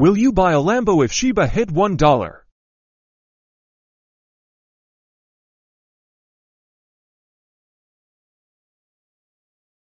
Will you buy a Lambo if Sheba hit $1?